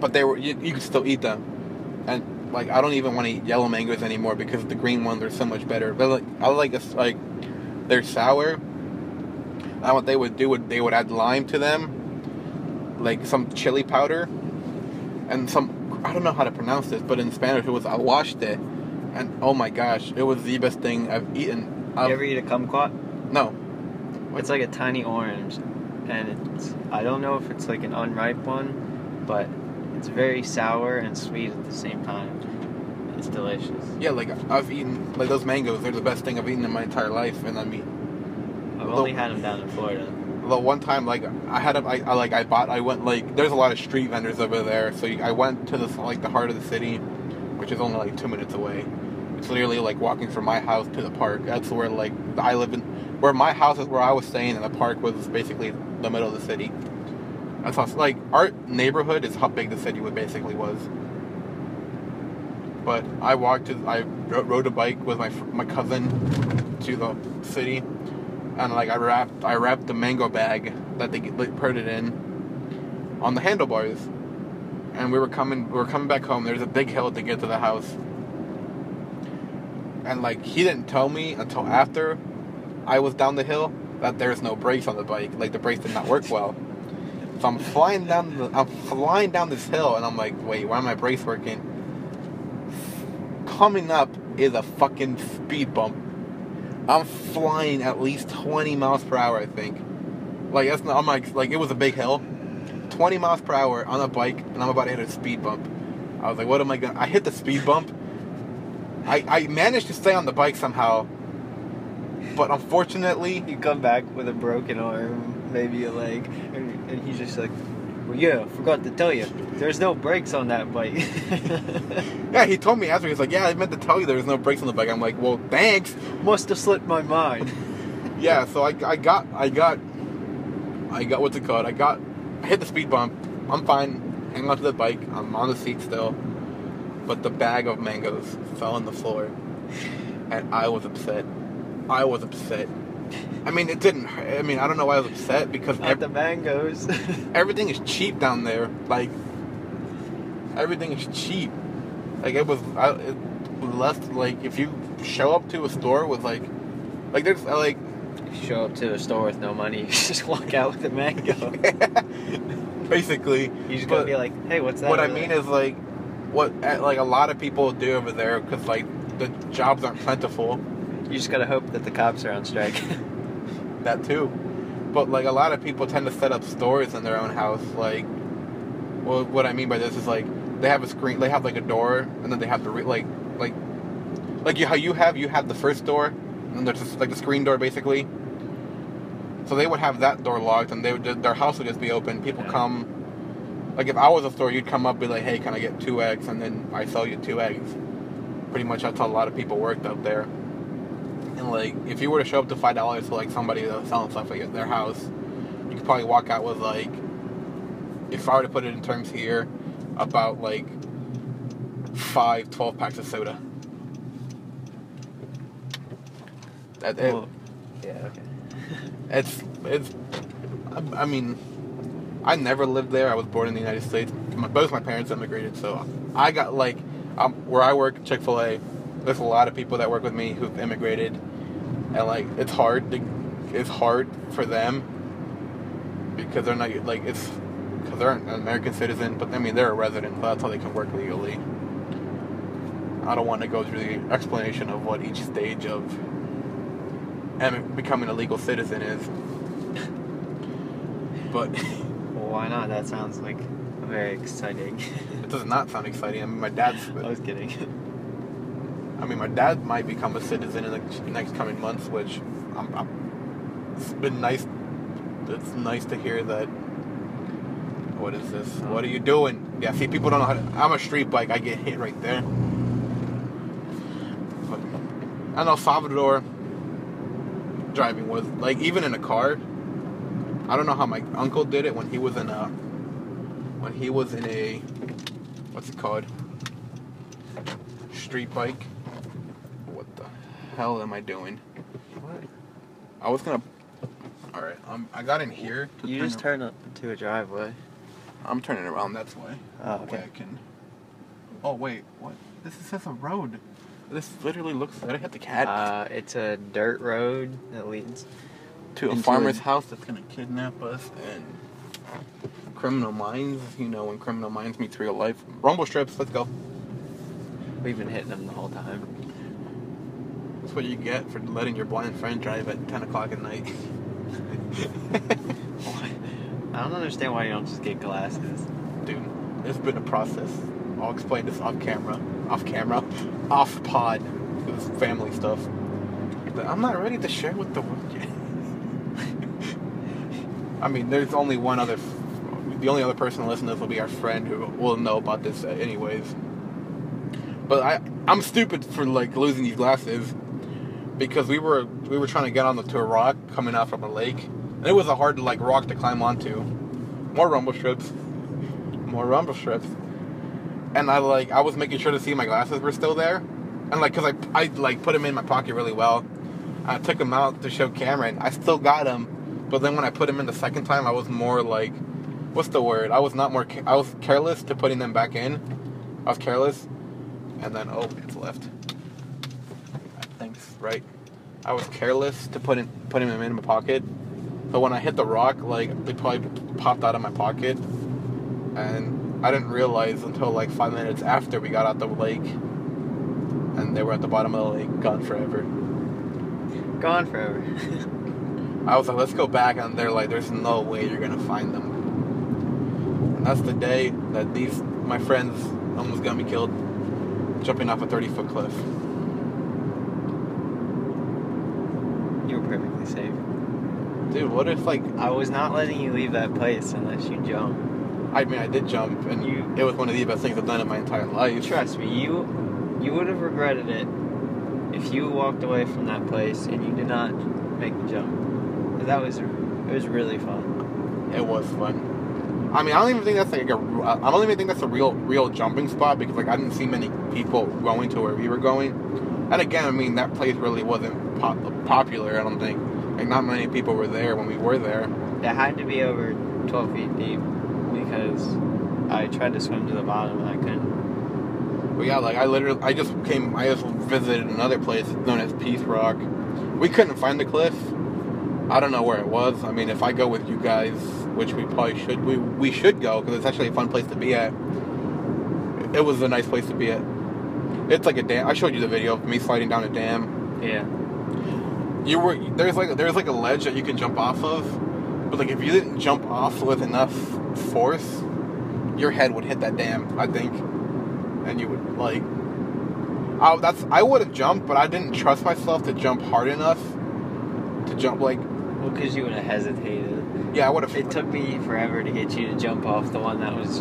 but they were you, you could still eat them. And like I don't even want to eat yellow mangoes anymore because the green ones are so much better. But like I like it's like they're sour. And what they would do would they would add lime to them, like some chili powder, and some I don't know how to pronounce this, but in Spanish it was I washed it, and oh my gosh, it was the best thing I've eaten. Have you ever eat a kumquat? no, It's like a tiny orange, and it's I don't know if it's like an unripe one, but it's very sour and sweet at the same time. It's delicious. yeah, like I've eaten like those mangoes. They're the best thing I've eaten in my entire life, and I mean I've only had them down in Florida. The one time like I had a, I, I like I bought I went like there's a lot of street vendors over there so I went to this like the heart of the city which is only like two minutes away. It's literally like walking from my house to the park. That's where like I live in where my house is where I was staying and the park was basically the middle of the city. That's how, like our neighborhood is how big the city would basically was. But I walked to I rode a bike with my my cousin to the city and like I wrapped I wrapped the mango bag that they put it in on the handlebars, and we were coming we were coming back home. There's a big hill to get to the house, and like he didn't tell me until after I was down the hill that there's no brakes on the bike. Like the brakes did not work well. So I'm flying down the I'm flying down this hill, and I'm like, wait, why are my brakes working? Coming up is a fucking speed bump. I'm flying at least 20 miles per hour, I think. Like that's not. I'm like, like it was a big hill, 20 miles per hour on a bike, and I'm about to hit a speed bump. I was like, what am I gonna? I hit the speed bump. I I managed to stay on the bike somehow, but unfortunately, You come back with a broken arm, maybe a leg, and, and he's just like, "Well, yeah, forgot to tell you, there's no brakes on that bike." yeah, he told me after. He's like, yeah, I meant to tell you there was no brakes on the bike. I'm like, well, thanks. Must have slipped my mind. Yeah, so I, I got I got I got what's it called? I got I hit the speed bump. I'm fine. Hang on to the bike. I'm on the seat still. But the bag of mangoes fell on the floor. And I was upset. I was upset. I mean, it didn't hurt. I mean, I don't know why I was upset because ev- the mangoes. everything is cheap down there. Like, everything is cheap. Like it was, I, it less like if you show up to a store with like, like there's uh, like, show up to a store with no money, you just walk out with a mango. basically. You just gotta be like, hey, what's that? what I mean there?" is like, what like a lot of people do over there because like the jobs aren't plentiful. you just gotta hope that the cops are on strike. That too. But like a lot of people tend to set up stores in their own house. Like, well, what I mean by this is like they have a screen, they have like a door, and then they have the re- like like like you, how you have you have the first door, and then there's just like the screen door basically. So they would have that door locked, and they would just, their house would just be open. People Yeah. come. Like if I was a store, you'd come up, be like, "Hey, can I get two eggs?" And then I sell you two eggs. Pretty much that's how a lot of people worked out there. And like, if you were to show up to five dollars to like somebody that was selling stuff like at their house, you could probably walk out with like, if I were to put it in terms here, about like five 12 packs of soda. That, it- Well, yeah, okay. it's it's. I, I mean, I never lived there. I was born in the United States. My, both my parents immigrated, so I got like um, where I work, Chick Fil A. There's a lot of people that work with me who've immigrated, and like it's hard. To, it's hard for them because they're not like it's because they're an American citizen, but I mean they're a resident, so that's how they can work legally. I don't want to go through the explanation of what each stage of em- becoming a legal citizen is. But Well, why not? That sounds like very exciting. it does not sound exciting. I mean, my dad's. I was kidding. I mean, my dad might become a citizen in the next coming months, which I'm, I'm, it's been nice. It's nice to hear that. What is this? What are you doing? Yeah, see, people don't know how to. I'm a street bike. I get hit right there. But I know Salvador driving was like even in a car. I don't know how my uncle did it when he was in a when he was in a what's it called street bike. What the hell am I doing? what? I was gonna. All right, um, I got in here. You turn just turned up to a driveway. I'm turning around. That's why. Oh, That way okay. I can. Oh wait, what? This says a road. This literally looks. I hit the cat? Uh, it's a dirt road that leads. to a farmer's a- house that's gonna kidnap us and criminal minds. You know, when criminal minds meets real life. Rumble strips. Let's go. We've been hitting them the whole time. What you get for letting your blind friend drive at 10 o'clock at night. I don't understand why you don't just get glasses. Dude, it's been a process. I'll explain this off camera. Off camera. Off pod. It was family stuff. But I'm not ready to share with the world yet. I mean, there's only one other. The only other person to listen to this will be our friend who will know about this anyways. But I, I'm stupid for like losing these glasses because we were we were trying to get on onto a rock coming out from a lake, and it was a hard like rock to climb onto. More rumble strips, more rumble strips, and I like I was making sure to see my glasses were still there, and like cause I I like put them in my pocket really well. I took them out to show Cameron. I still got them, but then when I put them in the second time, I was more like, what's the word? I was not more. I was careless to putting them back in. I was careless, and then oh, it's left. Thanks. Right. I was careless to put in, putting them in my pocket. But when I hit the rock, like they probably popped out of my pocket, and I didn't realize until like five minutes after we got out the lake, and they were at the bottom of the lake, gone forever. Gone forever. I was like, let's go back, and they're like, there's no way you're gonna find them. And that's the day that these my friends almost got me killed, jumping off a 30 foot cliff. Safe. Dude, what if like I was not letting you leave that place unless you jump. I mean I did jump, and You- it was one of the best things I've done in my entire life. Trust me, you you would have regretted it if you walked away from that place and you did not make the jump. That was it was really fun. It was fun. I mean, I don't even think that's like a. I don't even think that's a real, real jumping spot because like I didn't see many people going to where we were going. And again, I mean that place really wasn't pop- popular. I don't think like not many people were there when we were there. It had to be over 12 feet deep because I tried to swim to the bottom and I couldn't. But yeah, like I literally, I just came, I just visited another place known as Peace Rock. We couldn't find the cliff. I don't know where it was. I mean, if I go with you guys, which we probably should, we we should go because it's actually a fun place to be at. It was a nice place to be at. It's like a dam. I showed you the video of me sliding down a dam. Yeah. You were there's like there's like a ledge that you can jump off of, but like if you didn't jump off with enough force, your head would hit that dam. I think, and you would like. I, that's I would have jumped, but I didn't trust myself to jump hard enough to jump like Well, because you would have hesitated. yeah I would have. It took me forever to get you to jump off the one that was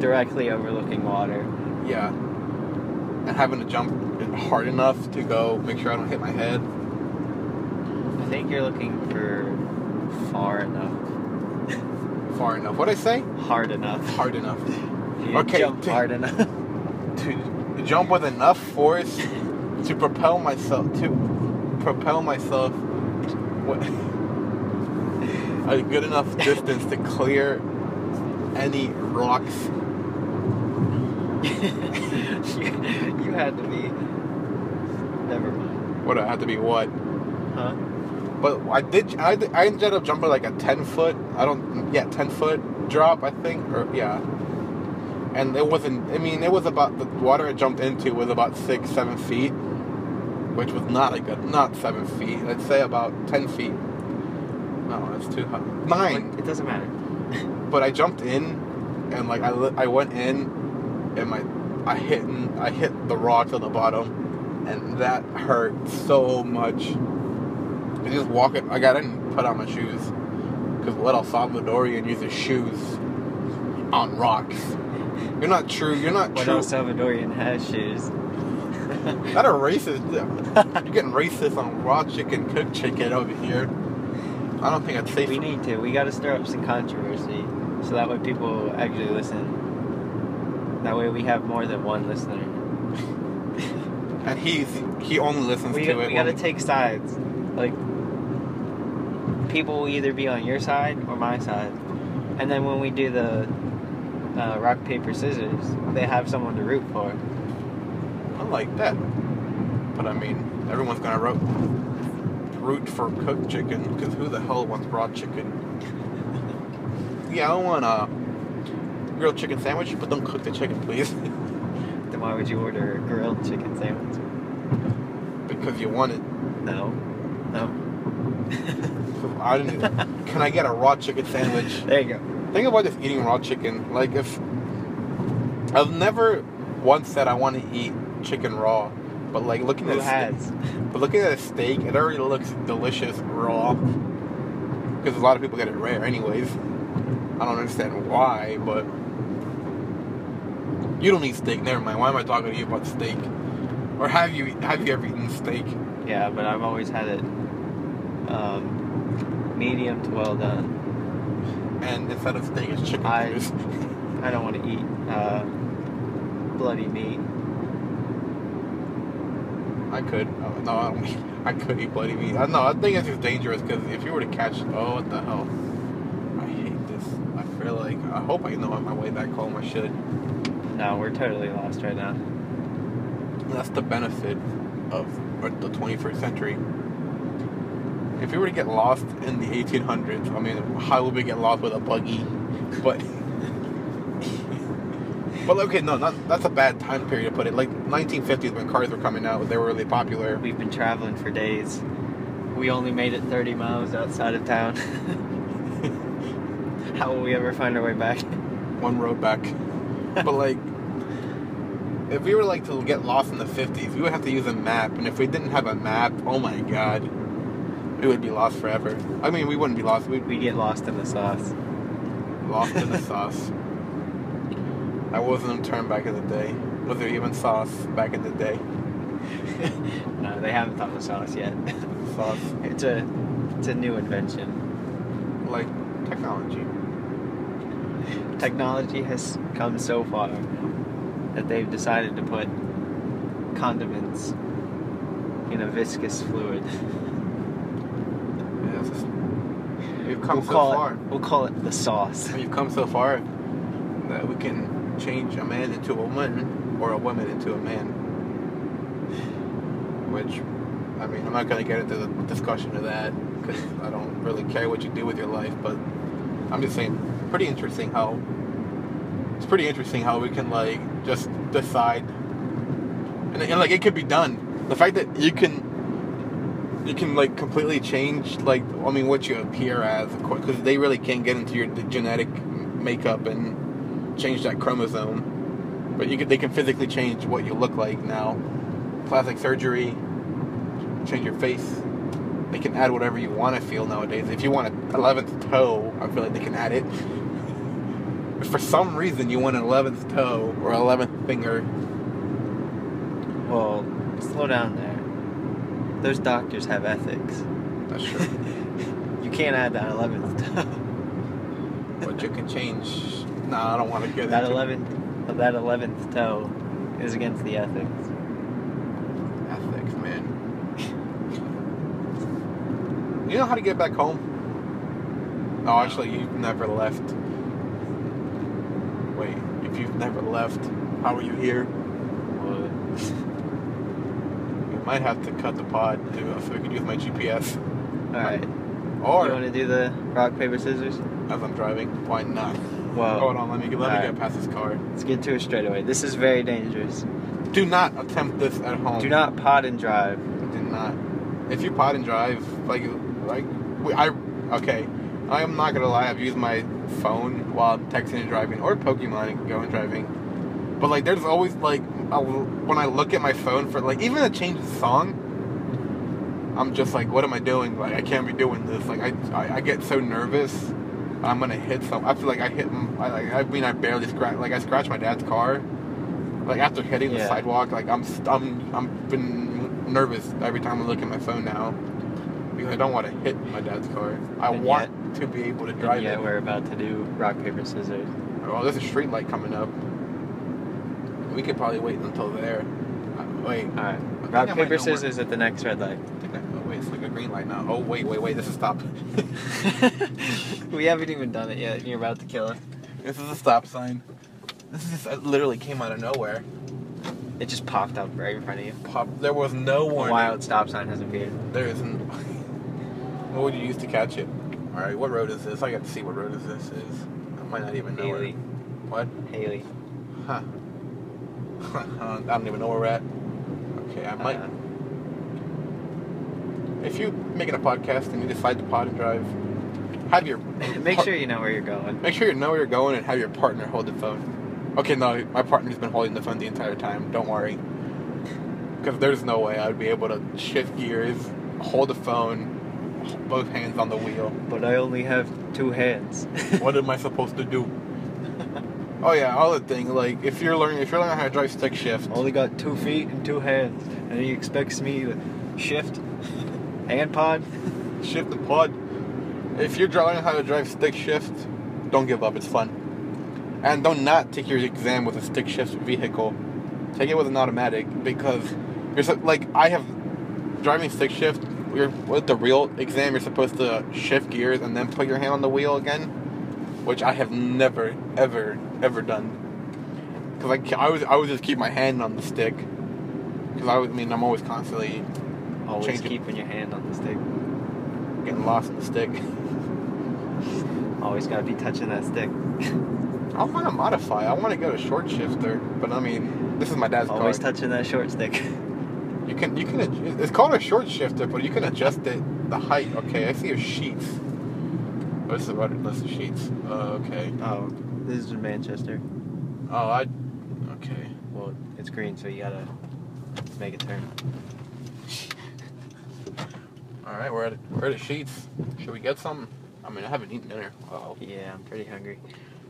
directly overlooking water. Yeah. And having to jump hard enough to go make sure I don't hit my head. I think you're looking for far enough, Far enough. What'd I say? hard enough. Hard enough. Okay, jump t- hard enough. To jump with enough force to propel myself to propel myself what a good enough distance to clear any rocks. you, you had to be. Never mind. Would I have to be what? But I did. I, I ended up jumping like a ten foot. I don't. Yeah, ten foot drop. I think. Or yeah. And it wasn't. I mean, it was about the water I jumped into was about six, seven feet, which was not a good. Not seven feet. I'd say about ten feet. No, that's too high. Nine. It doesn't matter. But I jumped in, and like I, I went in, and my I hit I hit the rocks at the bottom, and that hurt so much. I just walk it. I got in put on my shoes because what El Salvadorian uses shoes on rocks. You're not true. You're not What true. El Salvadorian has shoes. Not a racist. You're getting racist on raw chicken, cooked chicken over here. I don't think it's safe. We need to. We got to stir up some controversy, so that way people actually listen. That way we have more than one listener. and he's he only listens We, to we it. We got to take sides. Like people will either be on your side or my side, and then when we do the uh, rock paper scissors, they have someone to root for. I like that. But I mean, everyone's gonna root, root for cooked chicken because who the hell wants raw chicken? yeah, I want a grilled chicken sandwich, but don't cook the chicken, please, Then why would you order a grilled chicken sandwich? because you want it. No, no. I didn't. can I get a raw chicken sandwich? there you go. Think about just eating raw chicken. Like if I've never once said I want to eat chicken raw, but like looking Who at ste- has? But looking at a steak, it already looks delicious raw. Because a lot of people get it rare, anyways. I don't understand why, but you don't eat steak. Never mind. Why am I talking to you about steak? Or have you have you ever eaten steak? Yeah, but I've always had it um, medium to well done. And instead of steak, it's chicken I- I don't want to eat uh, bloody meat. I could. Oh, no, I don't. I could eat bloody meat. I know. I think it's just dangerous because if you were to catch, oh, what the hell? I hate this. I feel like I hope I know on my way back home. I should. No, we're totally lost right now. That's the benefit of the 21st century. If we were to get lost in the 1800s, I mean, how would we get lost with a buggy? But, but okay, no, not, that's a bad time period to put it. Like 1950s when cars were coming out, they were really popular. We've been traveling for days. We only made it 30 miles outside of town. How will we ever find our way back? One road back. But like, if we were like to get lost in the 50s, we would have to use a map. And if we didn't have a map, oh my god, we would be lost forever. I mean, we wouldn't be lost. We'd We get lost in the sauce. Lost in the sauce. That wasn't a term back in the day. Was there even sauce back in the day? no, they haven't thought of sauce yet. Sauce. it's a it's a new invention. Like technology. Technology has come so far that they've decided to put condiments in a viscous fluid. Yeah, it's just- we've come we'll so call far. it we'll call it the sauce. We've come so far that we can change a man into a woman. or a woman into a man. Which, I mean, I'm not gonna get into the discussion of that because I don't really care what you do with your life. But I'm just saying, pretty interesting how it's pretty interesting how we can like just decide, and, and like it could be done. The fact that you can you can like completely change like I mean what you appear as, because they really can't get into your genetic makeup and change that chromosome. But you can, they can physically change what you look like now. Plastic surgery, change your face. They can add whatever you want to feel nowadays. If you want an 11th toe, I feel like they can add it. If for some reason you want an 11th toe or 11th finger, Well, slow down there. Those doctors have ethics. that's true. You can't add that 11th toe. but you can change. No, I don't want to get That into 11th, that 11th toe is against the ethics. ethics, man. You know how to get back home? Oh, actually, you've never left. Wait, if you've never left, how are you here? You might have to cut the pod to, uh, so we can use my GPS. Alright. Or You want to do the rock, paper, scissors? as I'm driving, why not? Whoa. Hold on, let me get, let me Alright. get past this car. Let's get to it straight away. This is very dangerous. Do not attempt this at home. Do not pod and drive. Do not. If you pod and drive, like, like, we- I, okay, I am not gonna lie. I've used my phone while texting and driving, or Pokemon and going driving. But like, there's always like, I'll, when I look at my phone for like, even to change the song, I'm just like, what am I doing? Like, I can't be doing this. Like, I, I, I get so nervous. I'm gonna hit some. I feel like I hit. I, like, I mean, I barely scratch. Like, I scratched my dad's car. Like after hitting the sidewalk, like I'm, I'm, I'm been nervous every time I look at my phone now because I don't want to hit my dad's car. I And want to be able to drive yet it. we're about to do rock, paper, scissors. Oh, there's a street light coming up. We could probably wait until there. Uh, wait. Alright. I Rock, paper, scissors at the next red light. I think I- oh wait, it's like a green light now. Oh wait, wait, wait. This is stop. we haven't even done it yet, and you're about to kill us. this is a stop sign. This is just, it literally came out of nowhere. It just popped up right in front of you. Pop. There was no A warning. wild stop sign has appeared. There isn't. what would you use to catch it? All right, what road is this? I got to see what road is this is. I might not even know. Haley. What? Haley. Huh. I don't even know where we're at. Okay, I might. Uh, if you making a podcast and you decide to pod and drive, have your make par- sure you know where you're going. make sure you know where you're going and have your partner hold the phone. Okay, no, my partner's been holding the phone the entire time. Don't worry, because there's no way I'd be able to shift gears, hold the phone, both hands on the wheel. But I only have two hands. what am I supposed to do? Oh yeah, all the thing, like if you're learning if you're learning how to drive stick shift, only got two feet and two hands, and he expects me to shift hand pod. shift the pod. If you're learning how to drive stick shift, don't give up. It's fun. And don't not take your exam with a stick shift vehicle. Take it with an automatic because you're so, like I have driving stick shift. You're with the real exam. You're supposed to shift gears and then put your hand on the wheel again, which I have never, ever, ever done. Because I, I was I would just keep my hand on the stick. Because I, would- I mean I'm always constantly Always Change it. keeping your hand on the stick. getting lost in the stick. Always gotta be touching that stick. I want to modify. I want to go to short shifter, but I mean, this is my dad's Always car. touching that short stick. you can you can it's called a short shifter, but you can adjust it the height. Okay, I see your Sheetz. Oh, this is about list of Sheetz. Uh, okay. Oh, this is in Manchester. Oh, I. Okay. Well, it's green, so you gotta make a turn. All right, we're at we're at the Sheetz. Should we get some? I mean, I haven't eaten dinner. Oh, Yeah, I'm pretty hungry.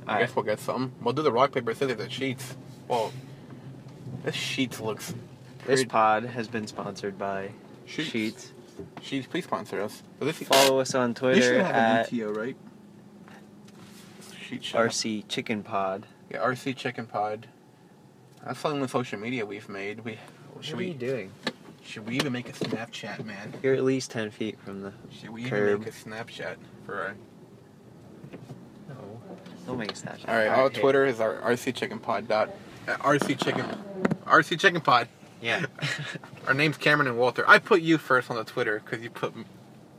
I Alright. guess we'll get some. We'll do the rock paper scissors at Sheetz. Well, this Sheetz looks. This pod has been sponsored by Sheetz. Sheetz. Sheetz, please sponsor us. So this Follow us on You Twitter should have at an UTO, right? Sheet shop. RC Chicken Pod. Yeah, RC Chicken Pod. That's the only social media we've made. We should what are we you doing? should we even make a Snapchat, man? You're at least ten feet from the. Should we even Curb. make a Snapchat for our? No. Don't make a Snapchat. All right, our hey. Twitter is our RC Chicken Pod dot uh, RC Chicken RC Chicken Pod. Yeah. Our name's Cameron and Walter. I put you first on the Twitter because you put.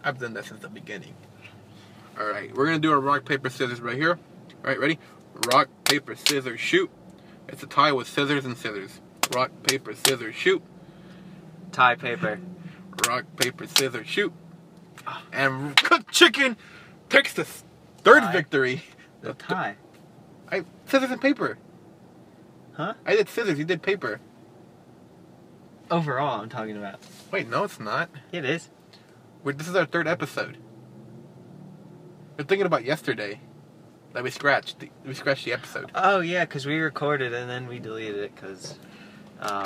I've done that since the beginning. All right, we're gonna do a rock paper scissors right here. All right, ready? Rock paper scissors shoot. It's a tie with scissors and scissors. Rock paper scissors shoot. Tie paper. Rock paper scissors shoot. And cooked chicken takes the third Tie. victory. The tie. I scissors and paper. Huh? I did scissors. You did paper. Overall, I'm talking about. Wait, no, it's not. It is. We're, this is our third episode. We're thinking about yesterday that we scratched. The, we scratched the episode. Oh yeah, because we recorded and then we deleted it because um,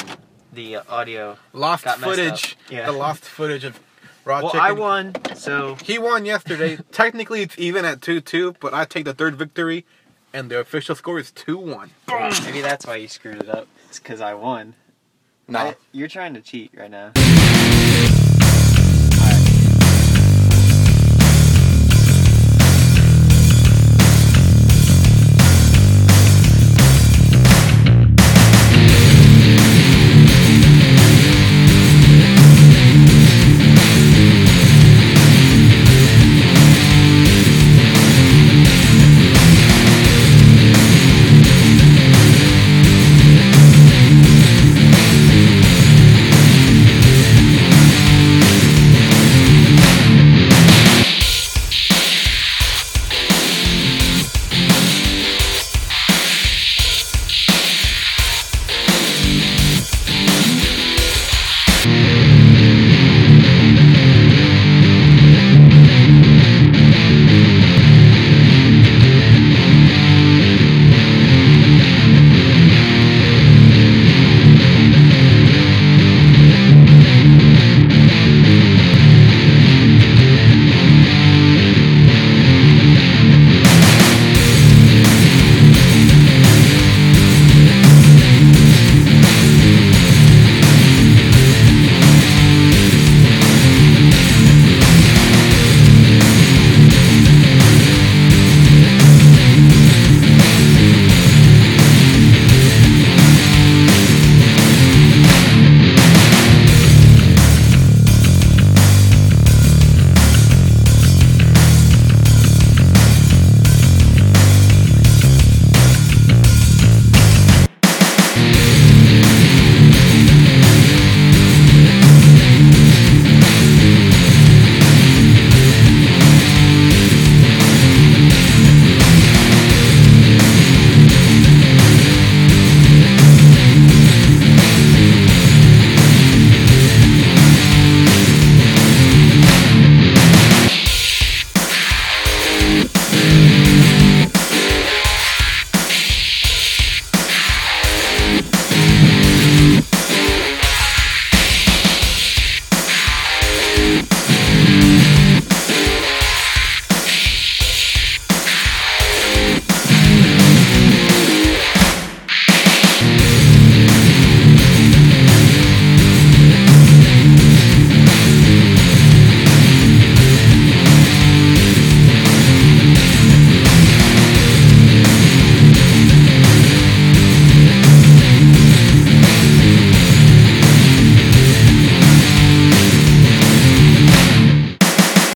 the audio. Lost Got footage. up. Yeah. The lost footage of raw well, chicken. I won, so He won yesterday. Technically, it's even at two-two, but I take the third victory, and the official score is two-one. maybe that's why you screwed it up. It's because I won. No. I, you're trying to cheat right now.